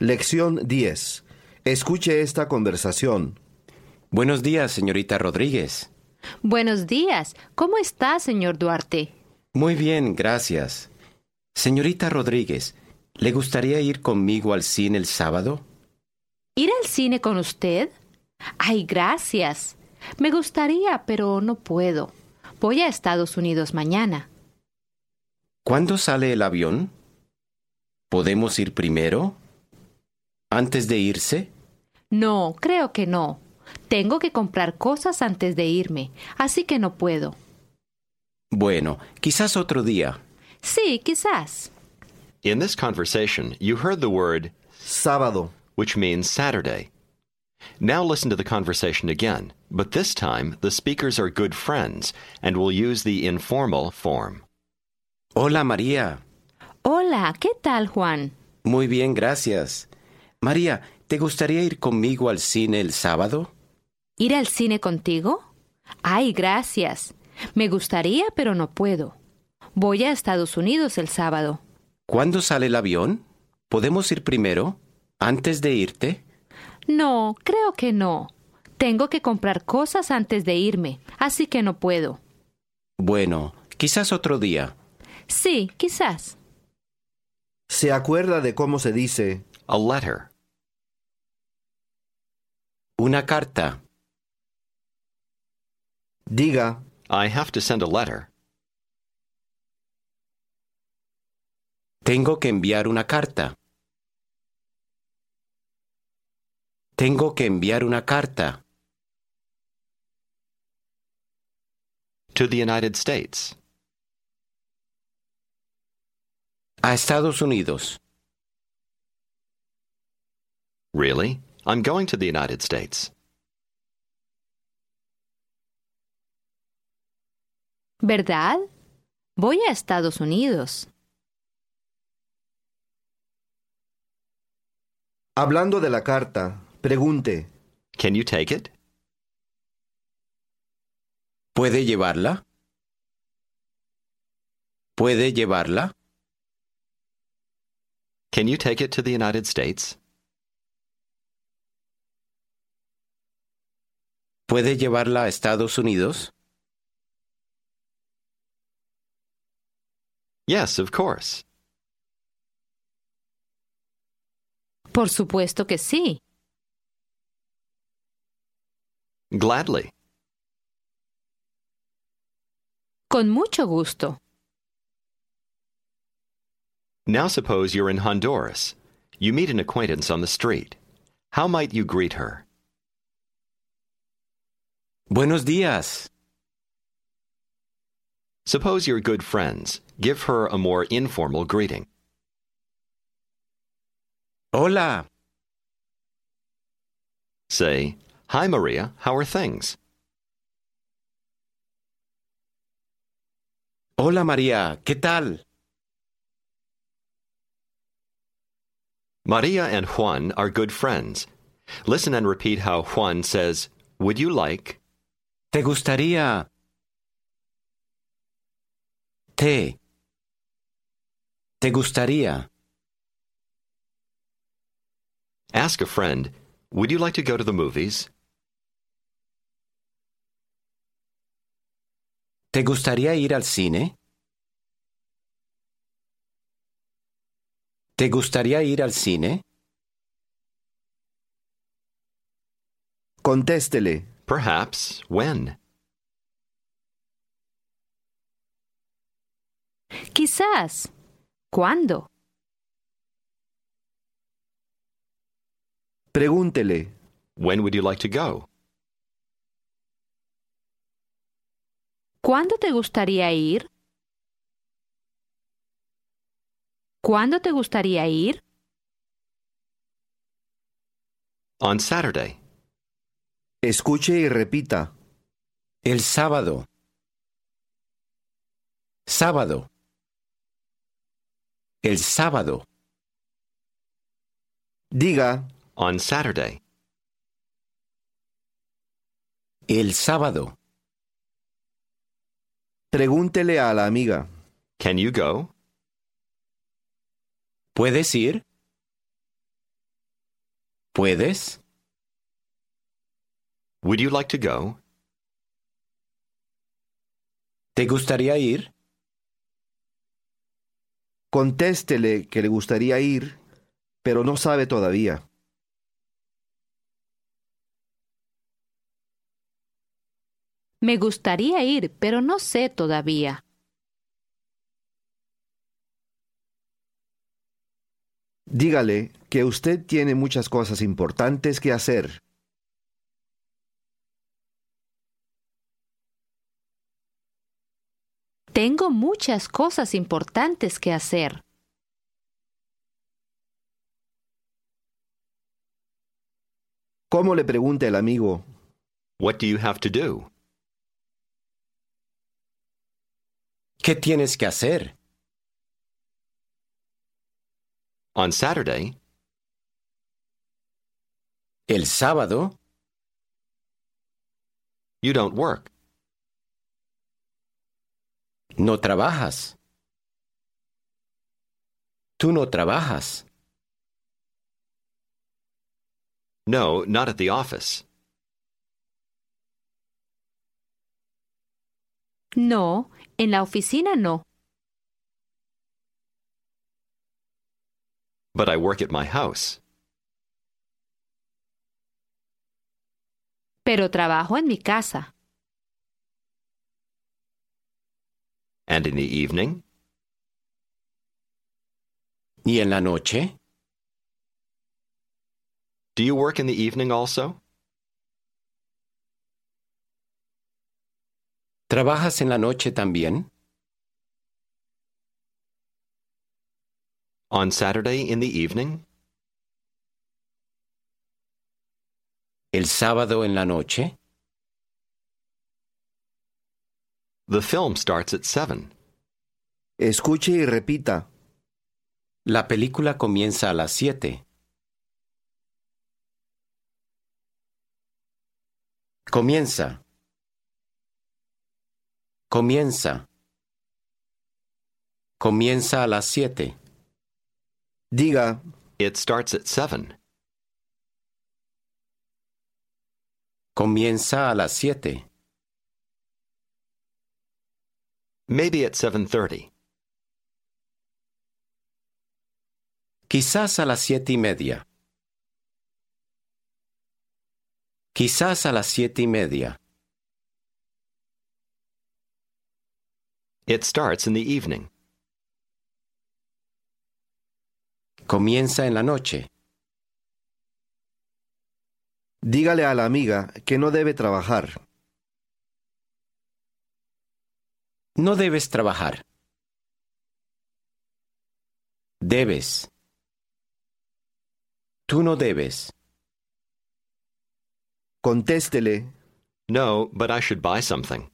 Lección 10. Escuche esta conversación. Buenos días, señorita Rodríguez. Buenos días. ¿Cómo está, señor Duarte? Muy bien, gracias. Señorita Rodríguez, ¿le gustaría ir conmigo al cine el sábado? ¿Ir al cine con usted? Ay, gracias. Me gustaría, pero no puedo. Voy a Estados Unidos mañana. ¿Cuándo sale el avión? ¿Podemos ir primero? ¿Antes de irse? No, creo que no. Tengo que comprar cosas antes de irme, así que no puedo. Bueno, quizás otro día. Sí, quizás. In this conversation, you heard the word, Sábado. which means Saturday. Now listen to the conversation again, but this time the speakers are good friends and will use the informal form. Hola, María. Hola, ¿qué tal, Juan? Muy bien, gracias. María, ¿te gustaría ir conmigo al cine el sábado? ¿Ir al cine contigo? Ay, gracias. Me gustaría, pero no puedo. Voy a Estados Unidos el sábado. ¿Cuándo sale el avión? ¿Podemos ir primero? ¿Antes de irte? No, creo que no. Tengo que comprar cosas antes de irme, así que no puedo. Bueno, quizás otro día. Sí, quizás. ¿Se acuerda de cómo se dice A letter. Una carta. diga I have to send a letter. Tengo que enviar una carta. Tengo que enviar una carta. To the United States. A Estados Unidos. Really? I'm going to the United States. ¿Verdad? Voy a Estados Unidos. Hablando de la carta, pregunte Can you take it? ¿Puede llevarla? ¿Puede llevarla? Can you take it to the United States? ¿Puede llevarla a Estados Unidos? Yes, of course. Por supuesto que sí. Gladly. Con mucho gusto. Now suppose you're in Honduras. You meet an acquaintance on the street. How might you greet her? Buenos días. Suppose you're good friends. Give her a more informal greeting. Hola. Say, Hi, Maria, how are things? Hola María, ¿qué tal? Maria and Juan are good friends. Listen and repeat how Juan says, Would you like? ¿Te gustaría? ¿Te? ¿Te gustaría? Ask a friend, Would you like to go to the movies? ¿Te gustaría ir al cine? ¿Te gustaría ir al cine? Contéstele. Perhaps. When? Quizás. ¿Cuándo? Pregúntele. When would you like to go? ¿Cuándo te gustaría ir? ¿Cuándo te gustaría ir? On Saturday. Escuche y repita. El sábado. Sábado. El sábado. Diga On Saturday. El sábado. Pregúntele a la amiga. Can you go? ¿Puedes ir? ¿Puedes? Would you like to go? ¿Te gustaría ir? Contéstele que le gustaría ir, pero no sabe todavía. Me gustaría ir, pero no sé todavía. Dígale que usted tiene muchas cosas importantes que hacer. Tengo muchas cosas importantes que hacer. ¿Cómo le pregunta el amigo? What do you have to do? ¿Qué tienes que hacer? On Saturday, El sábado you don't work. No trabajas. Tú no trabajas. No, not at the office. No, en la oficina no. But I work at my house. Pero trabajo en mi casa. And in the evening, ¿Y en la noche? do you work in the evening also? ¿Trabajas en la noche también? On Saturday in the evening? ¿El sábado en la noche? The film starts at 7. Escuche y repita. La película comienza a las siete. Comienza. Comienza. Comienza a las siete. Diga, It starts at 7. Comienza a las siete. Maybe at 7:30. Quizás a las siete y media. Quizás a las siete y media. It starts in the evening. Comienza en la noche. dígale a la amiga que no debe trabajar. No debes trabajar. Debes. Tú no debes. Contéstele, No, but I should buy something.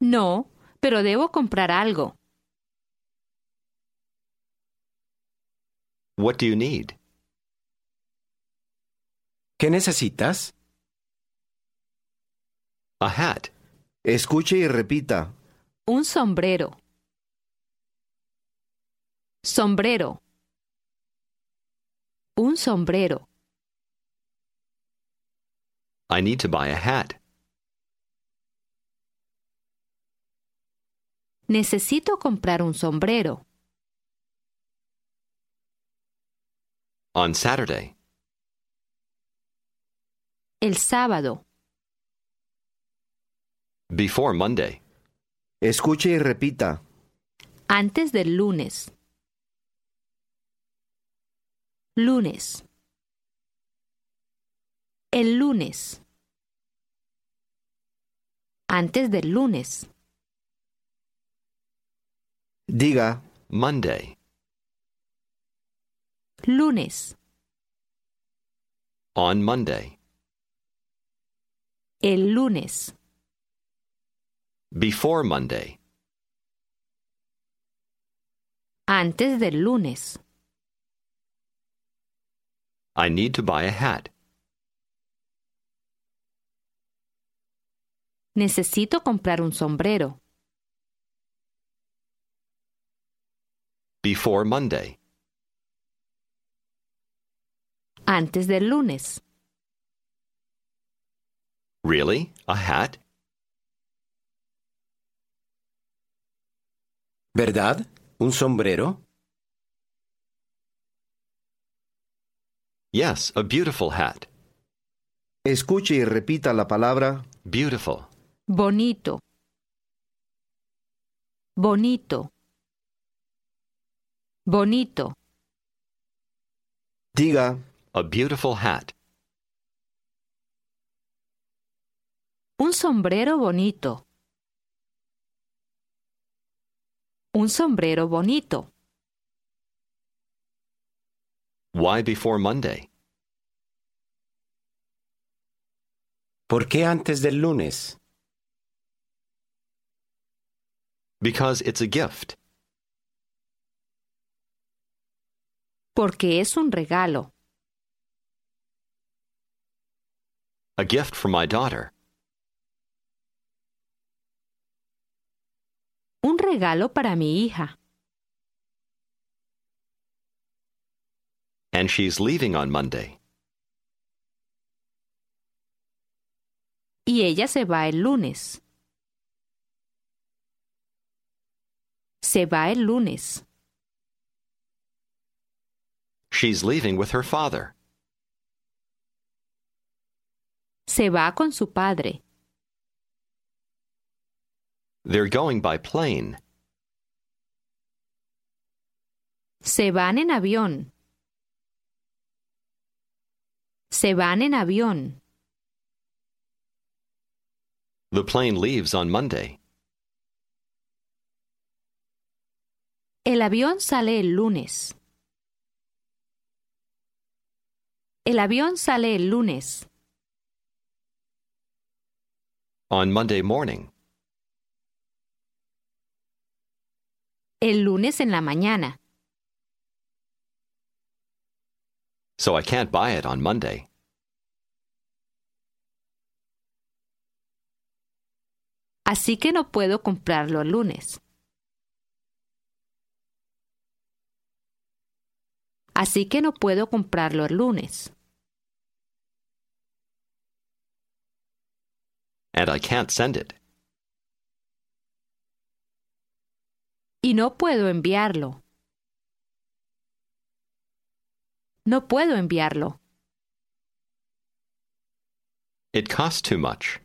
No, pero debo comprar algo. What do you need? ¿Qué necesitas? A hat. escuche y repita. Un sombrero. Sombrero. Un sombrero. I need to buy a hat. Necesito comprar un sombrero. On Saturday. El sábado. Before Monday. Escuche y repita. Antes del lunes. Lunes. El lunes. Antes del lunes. Diga, Monday. Lunes. On Monday. El lunes. Before Monday. Antes del lunes. I need to buy a hat. Necesito comprar un sombrero. Before Monday. Antes del lunes. Really? A hat? ¿Verdad? ¿Un sombrero? Yes, a beautiful hat. Escuche y repita la palabra Beautiful. Bonito. Bonito. Bonito. Diga, A beautiful hat. Un sombrero bonito. Un sombrero bonito. Why before Monday? ¿Por qué antes del lunes? Because it's a gift. Porque es un regalo. A gift for my daughter. Un regalo para mi hija. And she's leaving on Monday. Y ella se va el lunes. Se va el lunes. She's leaving with her father. Se va con su padre. They're going by plane. Se van en avión. Se van en avión. The plane leaves on Monday. El avión sale el lunes. El avión sale el lunes. On Monday morning. El lunes en la mañana. So I can't buy it on Monday. Así que no puedo comprarlo el lunes. Así que no puedo comprarlo el lunes. And I can't send it. Y no puedo enviarlo. No puedo enviarlo. It costs too much.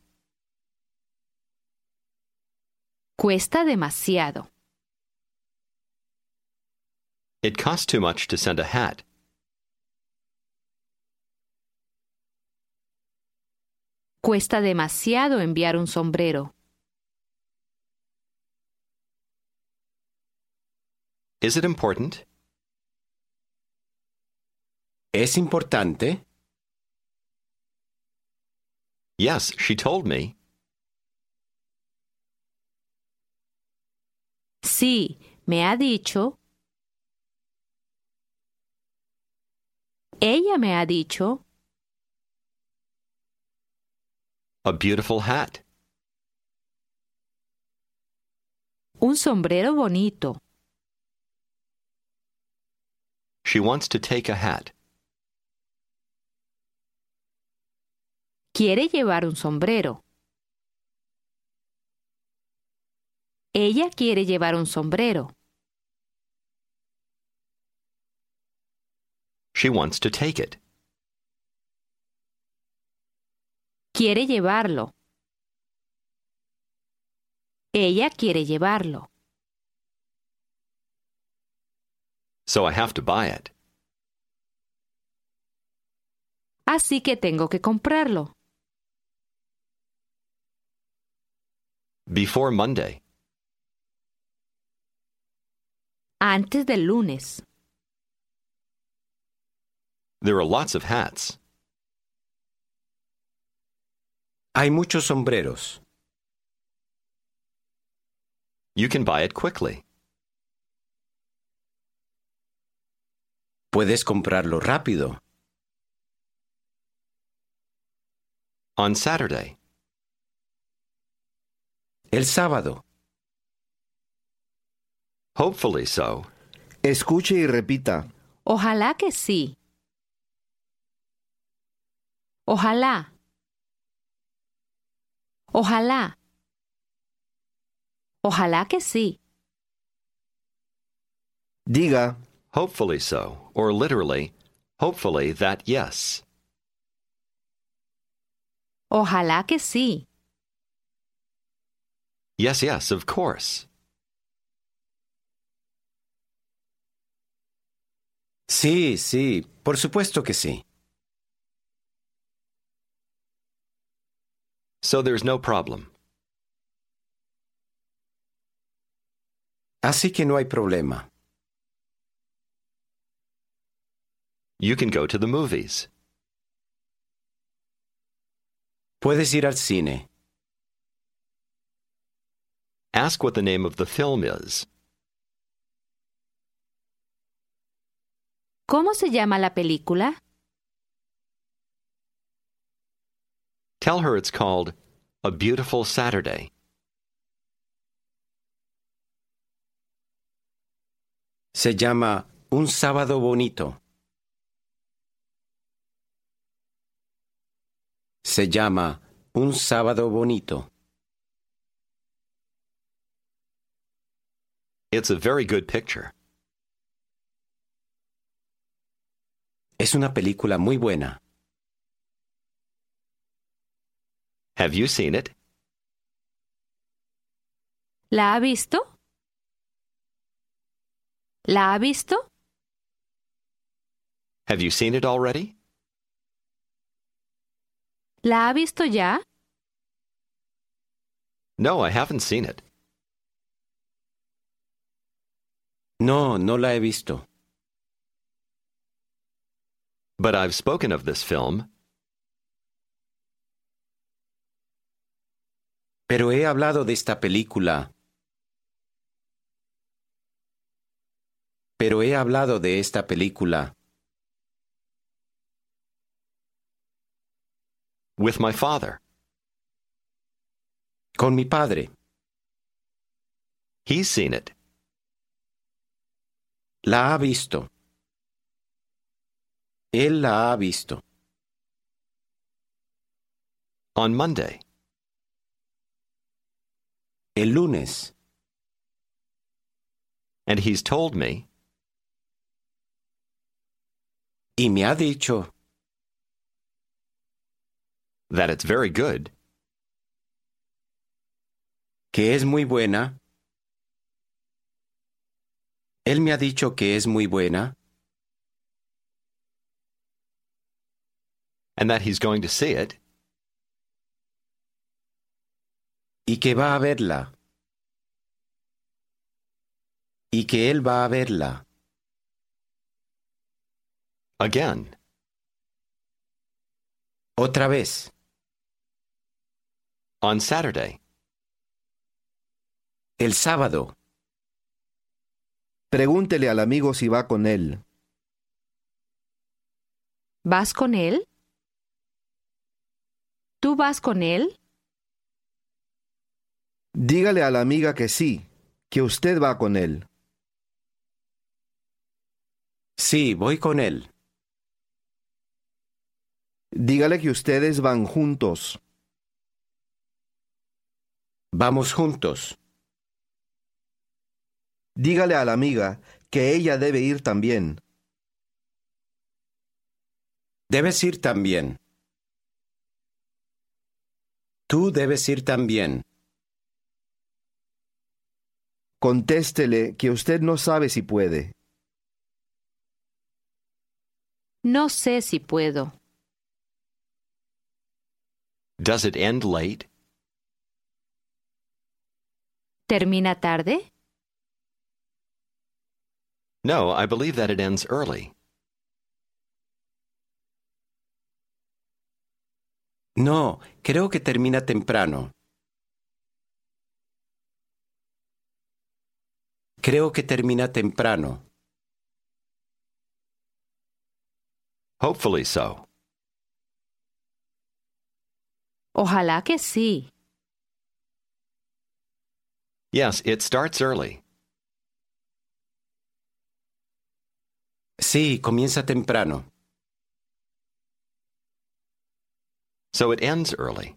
Cuesta demasiado. It costs too much to send a hat. Cuesta demasiado enviar un sombrero. Is it important? ¿Es importante? Yes, she told me. Sí, me ha dicho. Ella me ha dicho. A beautiful hat. Un sombrero bonito. She wants to take a hat. Quiere llevar un sombrero. Ella quiere llevar un sombrero. She wants to take it. Quiere llevarlo. Ella quiere llevarlo. So I have to buy it. Así que tengo que comprarlo. Before Monday. Antes del lunes. There are lots of hats. Hay muchos sombreros. You can buy it quickly. Puedes comprarlo rápido. On Saturday. El sábado. Hopefully so. escuche y repita. Ojalá que sí. Ojalá. Ojalá. Ojalá que sí. Diga, Hopefully so, or literally, hopefully that yes. Ojalá que sí. Yes, yes, of course. Sí, sí, por supuesto que sí. So there's no problem. Así que no hay problema. You can go to the movies. Puedes ir al cine. Ask what the name of the film is. ¿Cómo se llama la película? Tell her it's called A Beautiful Saturday. Se llama Un sábado bonito. Se llama Un sábado bonito. It's a very good picture. Es una película muy buena. Have you seen it? ¿La ha visto? ¿La ha visto? Have you seen it already? ¿La ha visto ya? No, I haven't seen it. No, no la he visto. But I've spoken of this film. Pero he hablado de esta película. Pero he hablado de esta película with my father. con mi padre. He's seen it. La ha visto. Él la ha visto. On Monday. El lunes. And he's told me Y me ha dicho that it's very good. que es muy buena. Él me ha dicho que es muy buena and that he's going to see it. y que va a verla. Y que él va a verla. Again. Otra vez. On Saturday. El sábado. pregúntele al amigo si va con él. ¿Vas con él? ¿Tú vas con él? Dígale a la amiga que sí, que usted va con él. Sí, voy con él. Dígale que ustedes van juntos. Vamos juntos. Dígale a la amiga que ella debe ir también. Debes ir también. Tú debes ir también. Contéstele que usted no sabe si puede. No sé si puedo. Does it end late? ¿Termina tarde? No, I believe that it ends early. No, creo que termina temprano. Creo que termina temprano. Hopefully so. Ojalá que sí. Yes, it starts early. Sí, comienza temprano. so it ends early.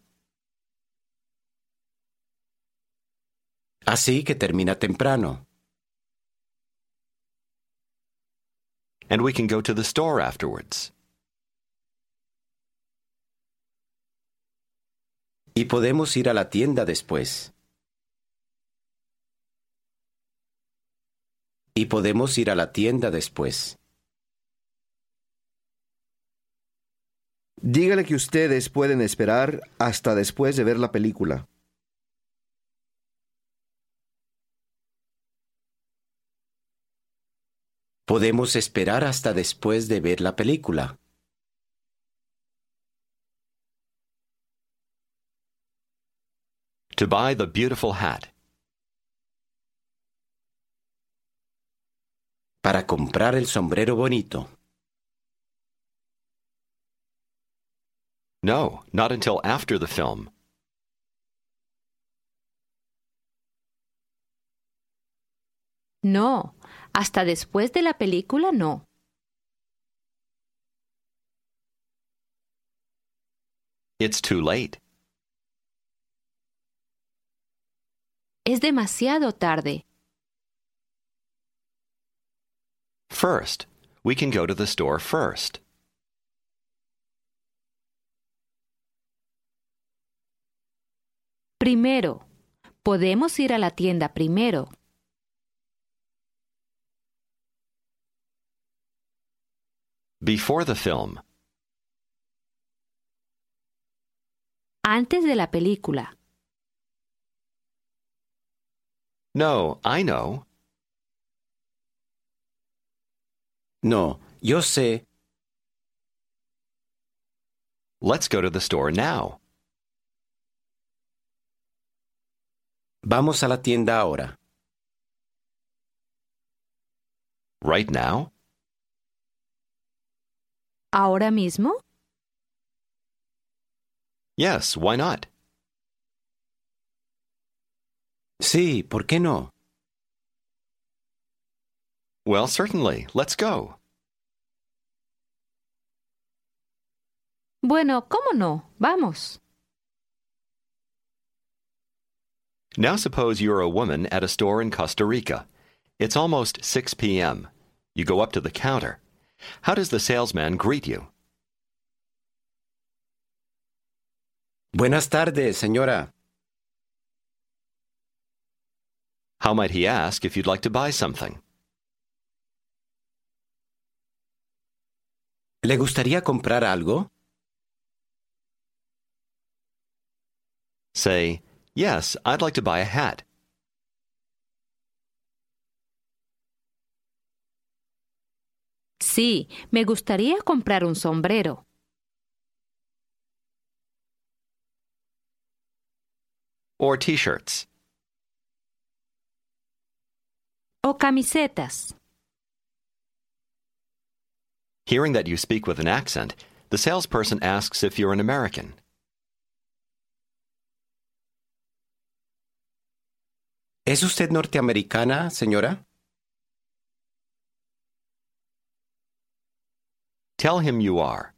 Así que termina temprano. And we can go to the store afterwards. Y podemos ir a la tienda después. Y podemos ir a la tienda después. Dígale que ustedes pueden esperar hasta después de ver la película. Podemos esperar hasta después de ver la película. To buy the beautiful hat. Para comprar el sombrero bonito. No, not until after the film. No, hasta después de la película no. It's too late. Es demasiado tarde. First, we can go to the store first. Primero, podemos ir a la tienda primero. Before the film. Antes de la película. No, I know. No, yo sé. Let's go to the store now. Vamos a la tienda ahora. Right now? ¿Ahora mismo? Yes, why not? Sí, ¿por qué no? Well, certainly. Let's go. Bueno, ¿cómo no? Vamos. Now suppose you're a woman at a store in Costa Rica. It's almost 6 p.m. You go up to the counter. How does the salesman greet you? Buenas tardes, señora. How might he ask if you'd like to buy something? ¿Le gustaría comprar algo? Say, Yes, I'd like to buy a hat. Sí, me gustaría comprar un sombrero. Or t shirts. O camisetas. Hearing that you speak with an accent, the salesperson asks if you're an American. ¿Es usted norteamericana, señora? Tell him you are.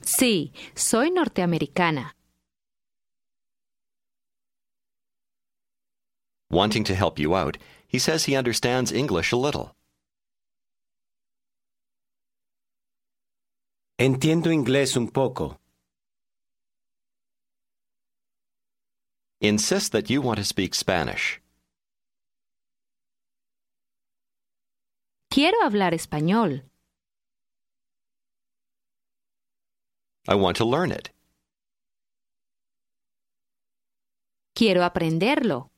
Sí, soy norteamericana. Wanting to help you out, he says he understands English a little. Entiendo inglés un poco. Insist that you want to speak Spanish. Quiero hablar español. I want to learn it. Quiero aprenderlo.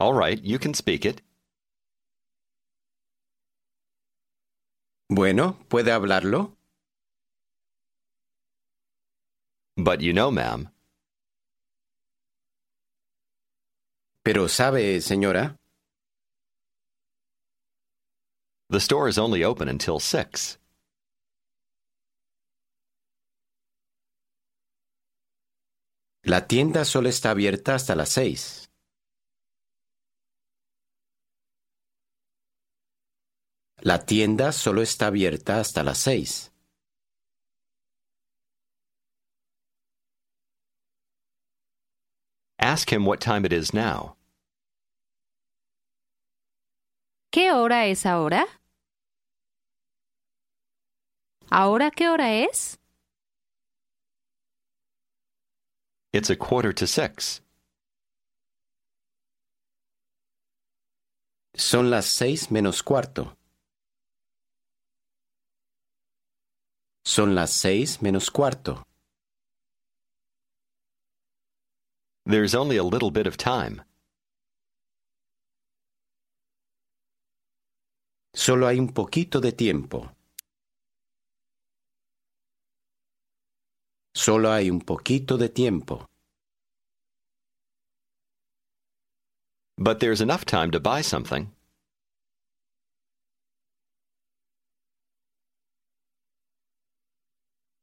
All right, you can speak it. Bueno, ¿puede hablarlo? But you know, ma'am, Pero sabe, señora, the store is only open until 6. la tienda solo está abierta hasta las seis. La tienda solo está abierta hasta las seis. Ask him what time it is now. ¿Qué hora es ahora? ¿Ahora qué hora es? It's a quarter to six. Son las seis menos cuarto. Son las seis menos cuarto. There's only a little bit of time. Solo hay un poquito de tiempo. Solo hay un poquito de tiempo. But there's enough time to buy something.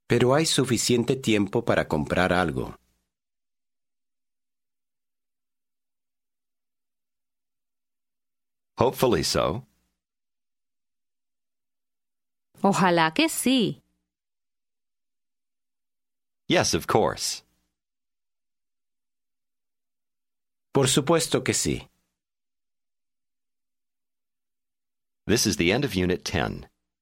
Pero hay suficiente tiempo para comprar algo. Hopefully so. Ojalá que sí. Yes, of course. Por supuesto que sí. This is the end of Unit 10.